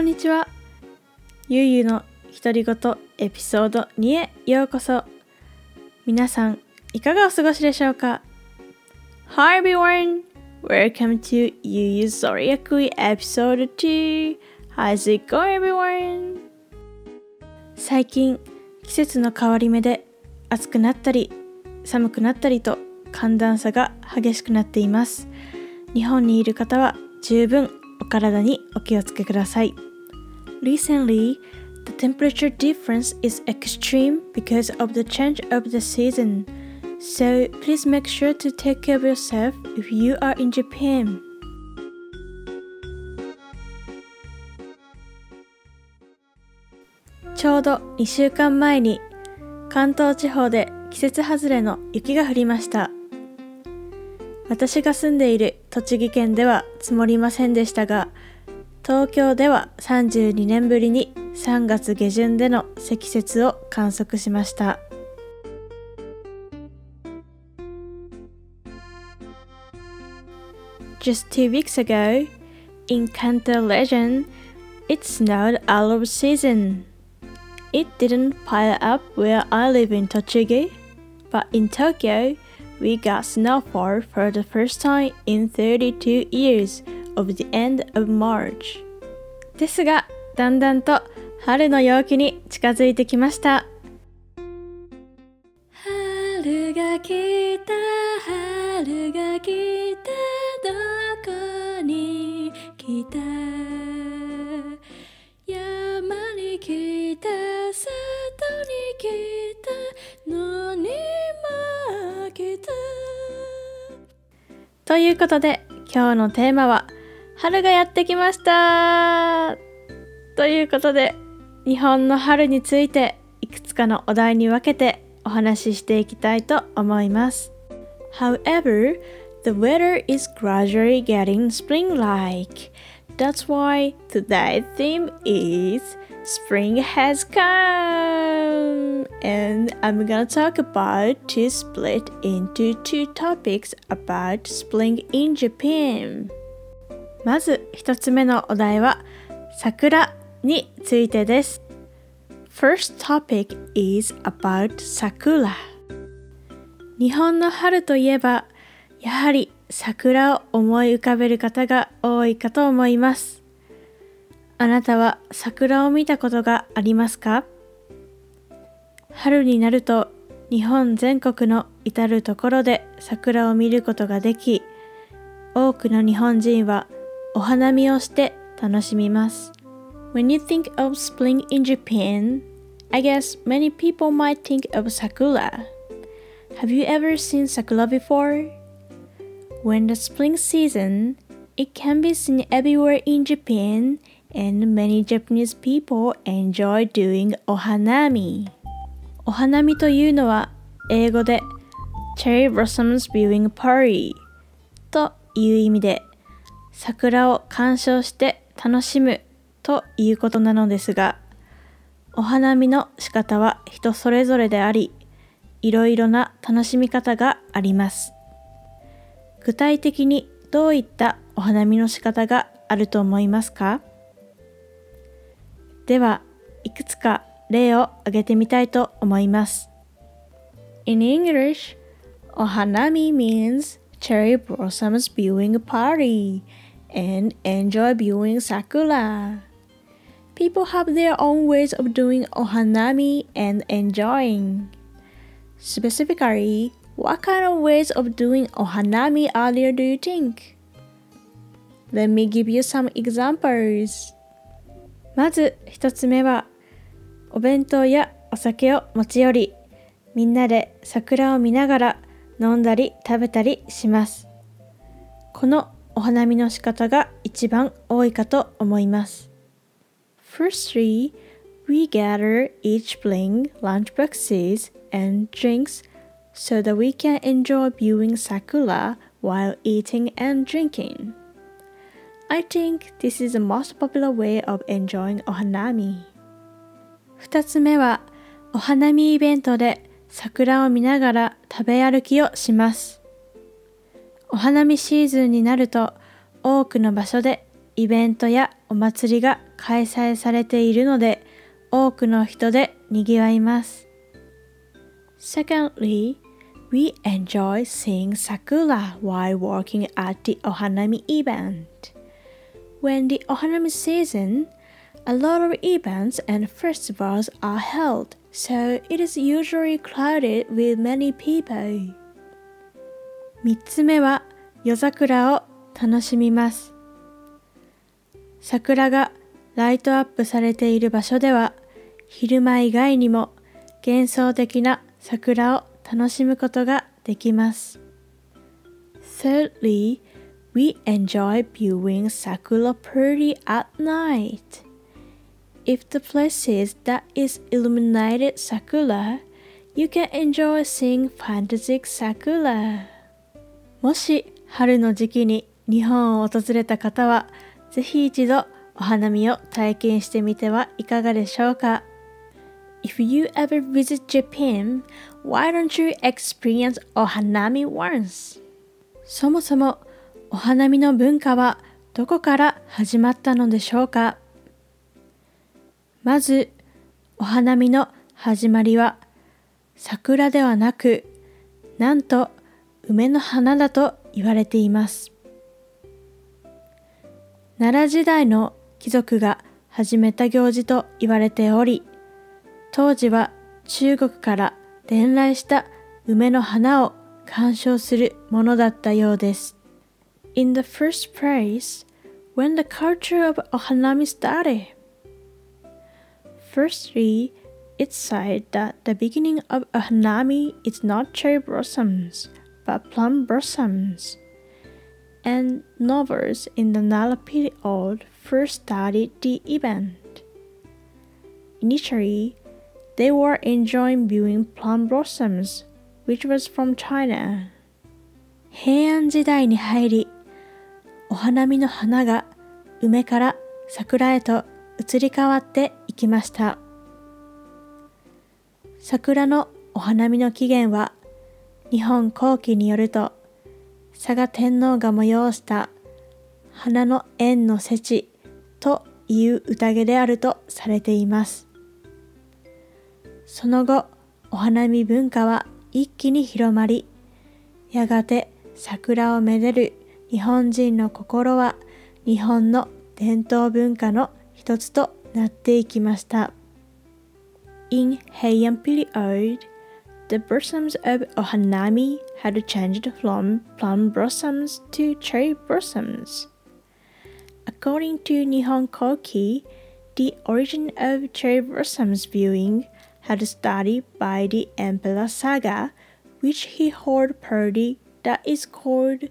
んにちは。ゆうゆの独り言エピソード2へようこそ。皆さんいかがお過ごしでしょうか？Hi everyone! Welcome to Yu Yu Zoriakui episode 2 How's it going everyone? 最近季節の変わり目で暑くなったり寒くなったりと寒暖差が激しくなっています。日本にいる方は十分お体にお気をつけください。Recently, the temperature difference is extreme because of the change of the season. So please make sure to take care of yourself if you are in Japan. ちょうど2週間前に関東地方で季節外れの雪が降りました私が住んでいる栃木県では積もりませんでしたが東京では32年ぶりに3月下旬での積雪を観測しました Just two weeks ago, in Kanto Legend, it snowed all of season. It didn't pile up where I live in Tochigi, but in Tokyo, we got snowfall for the first time in 32 years of the end of March. ですが、だんだんと春の陽気に近づいてきました。春が来た、春が来た、ということで、今日のテーマは、春がやってきましたということで、日本の春についていくつかのお題に分けてお話ししていきたいと思います。However, the weather is gradually getting spring-like. That's why today's theme is Spring has come! And I'm gonna talk about to split into two topics about spring in Japan. まず一つ目のお題は桜についてです。First topic is about 桜。日本の春といえば、やはり桜を思い浮かべる方が多いかと思います。あなたは桜を見たことがありますか春になると日本全国の至るところで桜を見ることができ、多くの日本人はお花見をして楽しみます。When you think of spring in Japan, I guess many people might think of sakura. Have you ever seen sakura before? When the spring season, it can be seen everywhere in Japan and many Japanese people enjoy doing お花見。お花見というのは英語で Cherry Blossoms Viewing Party という意味で桜を鑑賞して楽しむということなのですが、お花見の仕方は人それぞれであり、いろいろな楽しみ方があります。具体的にどういったお花見の仕方があると思いますか？では、いくつか例を挙げてみたいと思います。In English, お花見 means cherry blossoms viewing party and enjoy viewing sakura. People have their own ways of doing ohanami and enjoying. Specifically, what kind of ways of doing ohanami are there do you think? Let me give you some examples. まず一つ目は、お弁当やお酒を持ち寄り、みんなで桜を見ながら飲んだり食べたりします。このお花見の仕方が一番多いかと思います。Firstly, we gather each bring lunchboxes and drinks so that we can enjoy viewing sakura while eating and drinking. I think this is the most popular way of enjoying お花見。二つ目は、お花見イベントで桜を見ながら食べ歩きをします。お花見シーズンになると多くの場所でイベントやお祭りが開催されているので多くの人で賑わいます。Secondly, we enjoy seeing sakura while working at the Ohanami event. When the Ohanami season, a lot of events and festivals are held, so it is usually crowded with many people. 3つ目は夜桜を楽しみます。桜がライトアップされている場所では昼間以外にも幻想的な桜を楽しむことができます。Thirdly, we enjoy viewing sakura party at night. If the place is that is illuminated sakura, you can enjoy seeing fantasy sakura. もし春の時期に日本を訪れた方は、ぜひ一度お花見を体験してみてはいかがでしょうか If you ever visit Japan, why don't you experience お花見 once? そもそも お花見の文化はどこから始まったのでしょうか？まず、お花見の始まりは桜ではなく、なんと梅の花だと言われています。奈良時代の貴族が始めた行事と言われており、当時は中国から伝来した梅の花を鑑賞するものだったようです。In the first place, when the culture of Ohanami started, firstly, it's said that the beginning of Ohanami is not cherry blossoms, but plum blossoms. and novels in the Nara period first started the event. Initially, they were enjoying viewing plum blossoms, which was from China. 平安時代に入り、 お花見の花が梅から桜へと移り変わっていきました。桜のお花見の起源は日本後期によると佐賀天皇が催した花の縁の設置という宴であるとされています。その後、お花見文化は一気に広まり、やがて桜をめでる日本人の心は日本の伝統文化の一つとなっていきました。In Heian period, the blossoms of Ohanami had changed from plum blossoms to cherry blossoms. According to Nihon Koki, the origin of cherry blossoms viewing had started by the Emperor Saga, which he held party that is called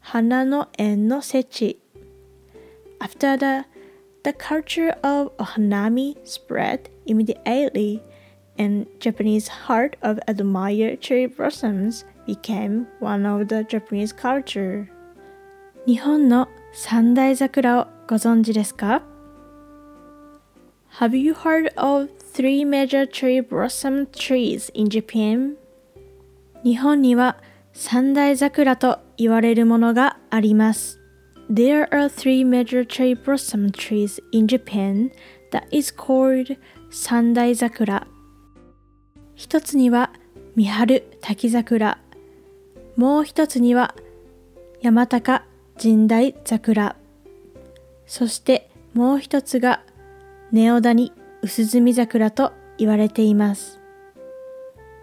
Hana no En no Sechi. After that, the culture of Ohanami spread immediately and Japanese heart of admire cherry blossoms became one of the Japanese culture. 日本の三大桜をご存知ですか Have you heard of three major cherry blossom trees in Japan? 日本には 三大桜と言われるものがあります。There are three major cherry blossom trees in Japan that is called 三大桜。一つには三春滝桜もう一つには山高神代桜そしてもう一つがネオダニ薄墨桜と言われています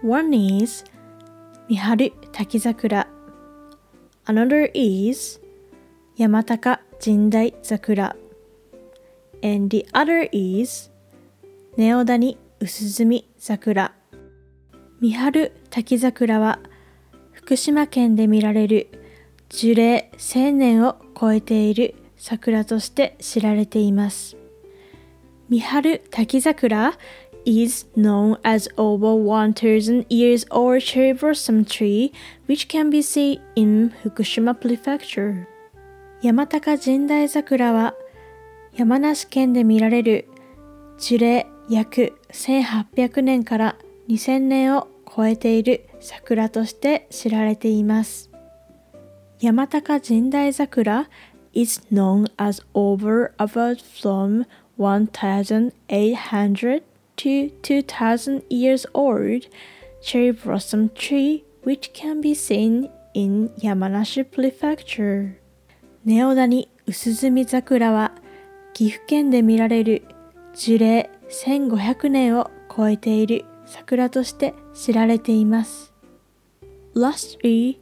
One is 三春滝桜。Another is 山高神代桜。And the other is ネオダニ薄墨桜。三春滝桜は福島県で見られる樹齢1000年を超えている桜として知られています。三春滝桜 is known as over 1000 years old cherry blossom tree which can be seen in 福島 prefecture 山高神代桜は山梨県で見られる樹齢約1800年から2000年を超えている桜として知られています。山高神代桜 is known as over about from 1800 to 2000 years old cherry blossom tree which can be seen in Yamanashi Prefecture ネオダニ薄墨桜は岐阜県で見られる樹齢1500年を超えている桜として知られています。Lastly,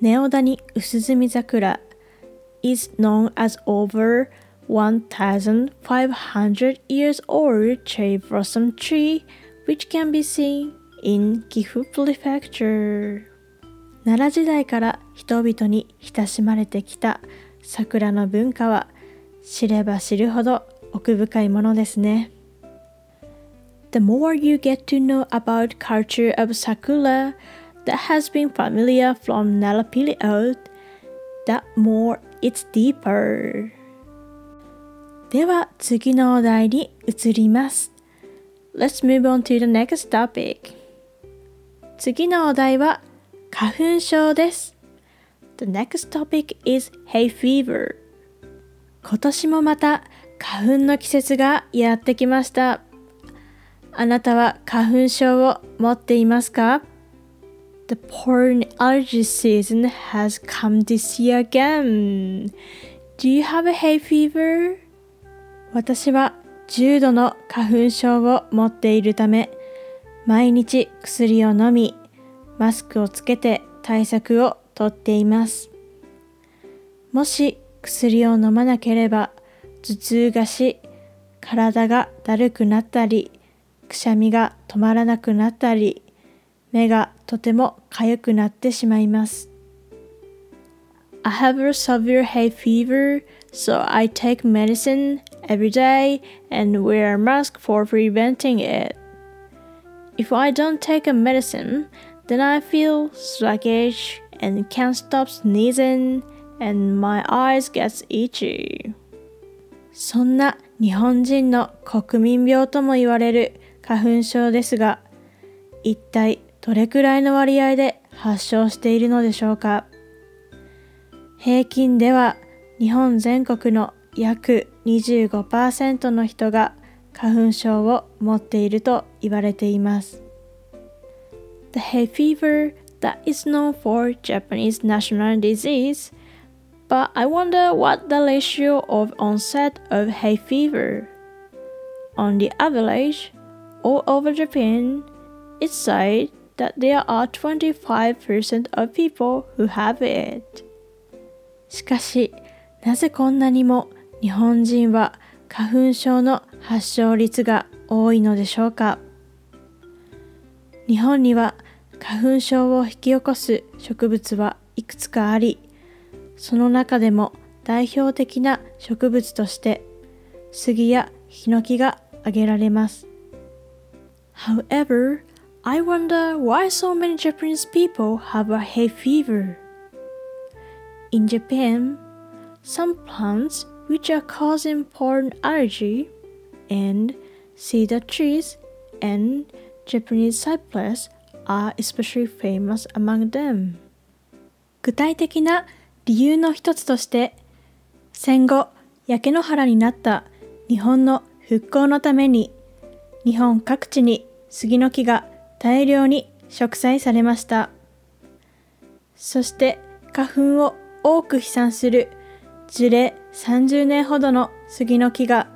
ネオダニ薄墨桜 is known as over 1500 years old cherry blossom tree which can be seen in Gifu Prefecture 奈良時代から人々に親しまれてきた桜の文化は知れば知るほど奥深いものですね。The more you get to know about culture of sakura that has been familiar from Nara period, the more it's deeper. では次のお題に移ります。Let's move on to the next topic. 次のお題は花粉症です。The next topic is hay fever. 今年もまた花粉の季節がやってきました。あなたは花粉症を持っていますか The pollen allergy season has come this year again. Do you have a hay fever? 私は重度の花粉症を持っているため、毎日薬を飲み、マスクをつけて対策をとっています。もし薬を飲まなければ頭痛がし、体がだるくなったり、くしゃみが止まらなくなったり、目がとても痒くなってしまいます。I have a severe hay fever, so I take medicine every day and wear a mask for preventing it. If I don't take a medicine, then I feel sluggish and can't stop sneezing and my eyes get itchy. そんな日本人の国民病とも言われる花粉症ですが、一体どれくらいの割合で発症しているのでしょうか平均では日本全国の約25%の人が花粉症を持っていると言われています。The hay fever that is known for Japanese national disease, but I wonder what the ratio of onset of hay fever. On the average, all over Japan, it's said that there are 25% of people who have it. しかし、なぜこんなにも 日本人は花粉症の発症率が多いのでしょうか？日本には花粉症を引き起こす植物はいくつかあり、その中でも代表的な植物として杉やヒノキが挙げられます。However, I wonder why so many Japanese people have a hay fever. In Japan, some plants which are causing pollen allergy and cedar trees and Japanese cypress are especially famous among them. 具体的な理由の一つとして戦後焼け野原になった日本の復興のために日本各地に杉の木が大量に植栽されました。そして花粉を多く飛散する樹齢30年ほどの杉の木が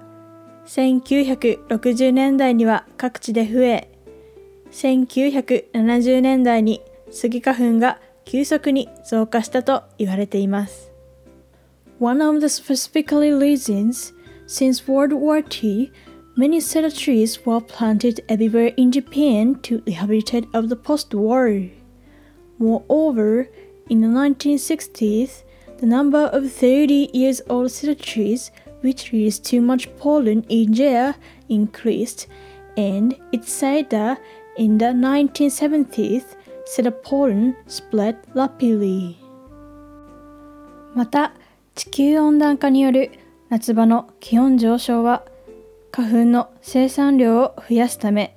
1960年代には各地で増え、1970年代に杉花粉が急速に増加したと言われています。One of the specifically reasons since World War II Many cedar trees were planted everywhere in Japan to rehabilitate of the post-war. Moreover, in the 1960s, the number of 30 years old cedar trees which release too much pollen in air increased, and it's said that in the 1970s, cedar pollen spread rapidly. また、地球温暖化による夏場の気温上昇は花粉の生産量を増やすため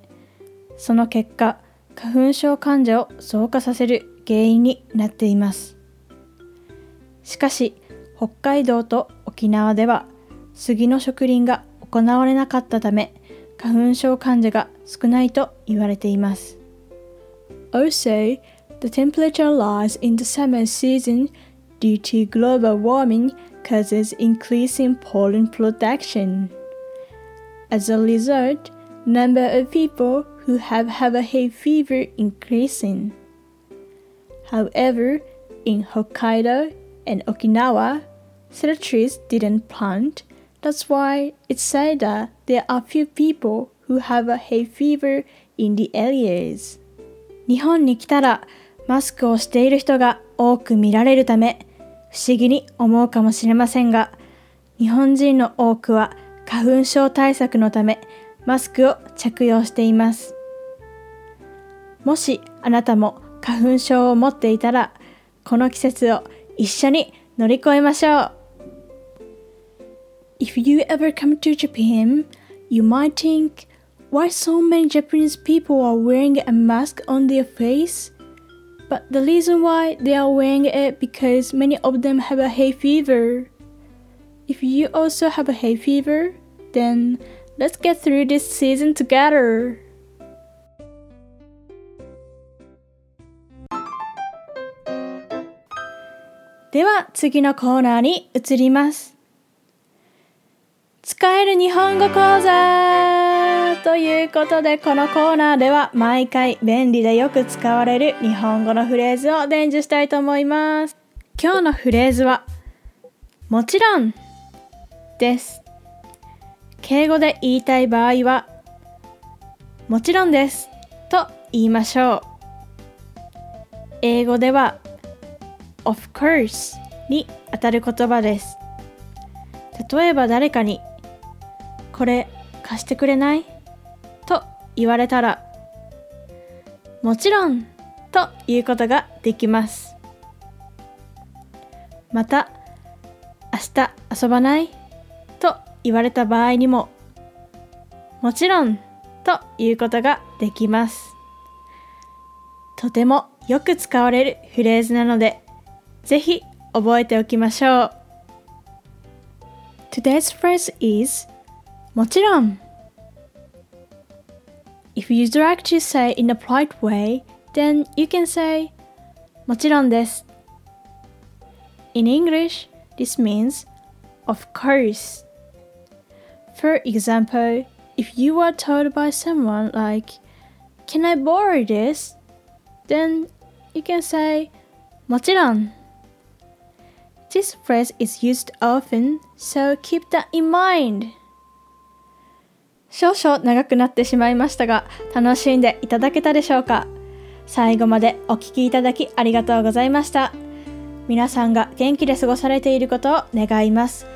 その結果花粉症患者を増加させる原因になっていますしかし北海道と沖縄では杉の植林が行われなかったため花粉症患者が少ないと言われています。Also, the temperature rise in the summer season due to global warming causes increase in pollen production. As a result, number of people who have have a hay fever increasing. However, in Hokkaido and Okinawa, cedar trees didn't plant. That's why it's said that there are few people who have a hay fever in the areas. 日本に来たらマスクをしている人が多く見られるため不思議に思うかもしれませんが日本人の多くは花粉症対策のためマスクを着用しています。もしあなたも花粉症を持っていたらこの季節を一緒に乗り越えましょう If you ever come to Japan, you might think, why so many Japanese people are wearing a mask on their face? But the reason why they are wearing it because many of them have a hay fever. If you also have a hay fever, then let's get through this season together. では次のコーナーに移ります。使える日本語講座ということでこのコーナーでは毎回便利でよく使われる日本語のフレーズを伝授したいと思います。今日のフレーズはもちろんです。敬語で言いたい場合はもちろんですと言いましょう。英語では of course に当たる言葉です。例えば誰かにこれ貸してくれない？と言われたらもちろんということができます。また明日遊ばない？と言われた場合にももちろんということができます。とてもよく使われるフレーズなのでぜひ覚えておきましょう。Today's phrase is もちろん If you'd like to say in a polite way, then you can say もちろんです。In English, this means of course. For example, if you are told by someone like, Can I borrow this? Then you can say もちろん。 This phrase is used often, so keep that in mind. 少々長くなってしまいましたが、楽しんでいただけたでしょうか？最後までお聴きいただきありがとうございました。皆さんが元気で過ごされていることを願います。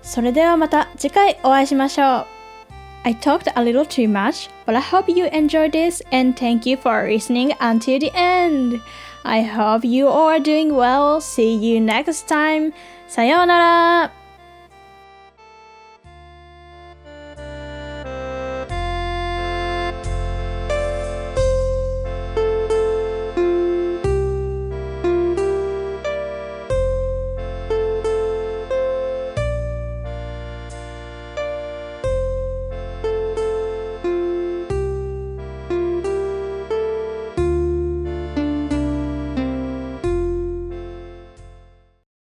それではまた次回お会いしましょう。I talked a little too much, but I hope you enjoyed this and thank you for listening until the end. I hope you are doing well. See you next time. Sayonara!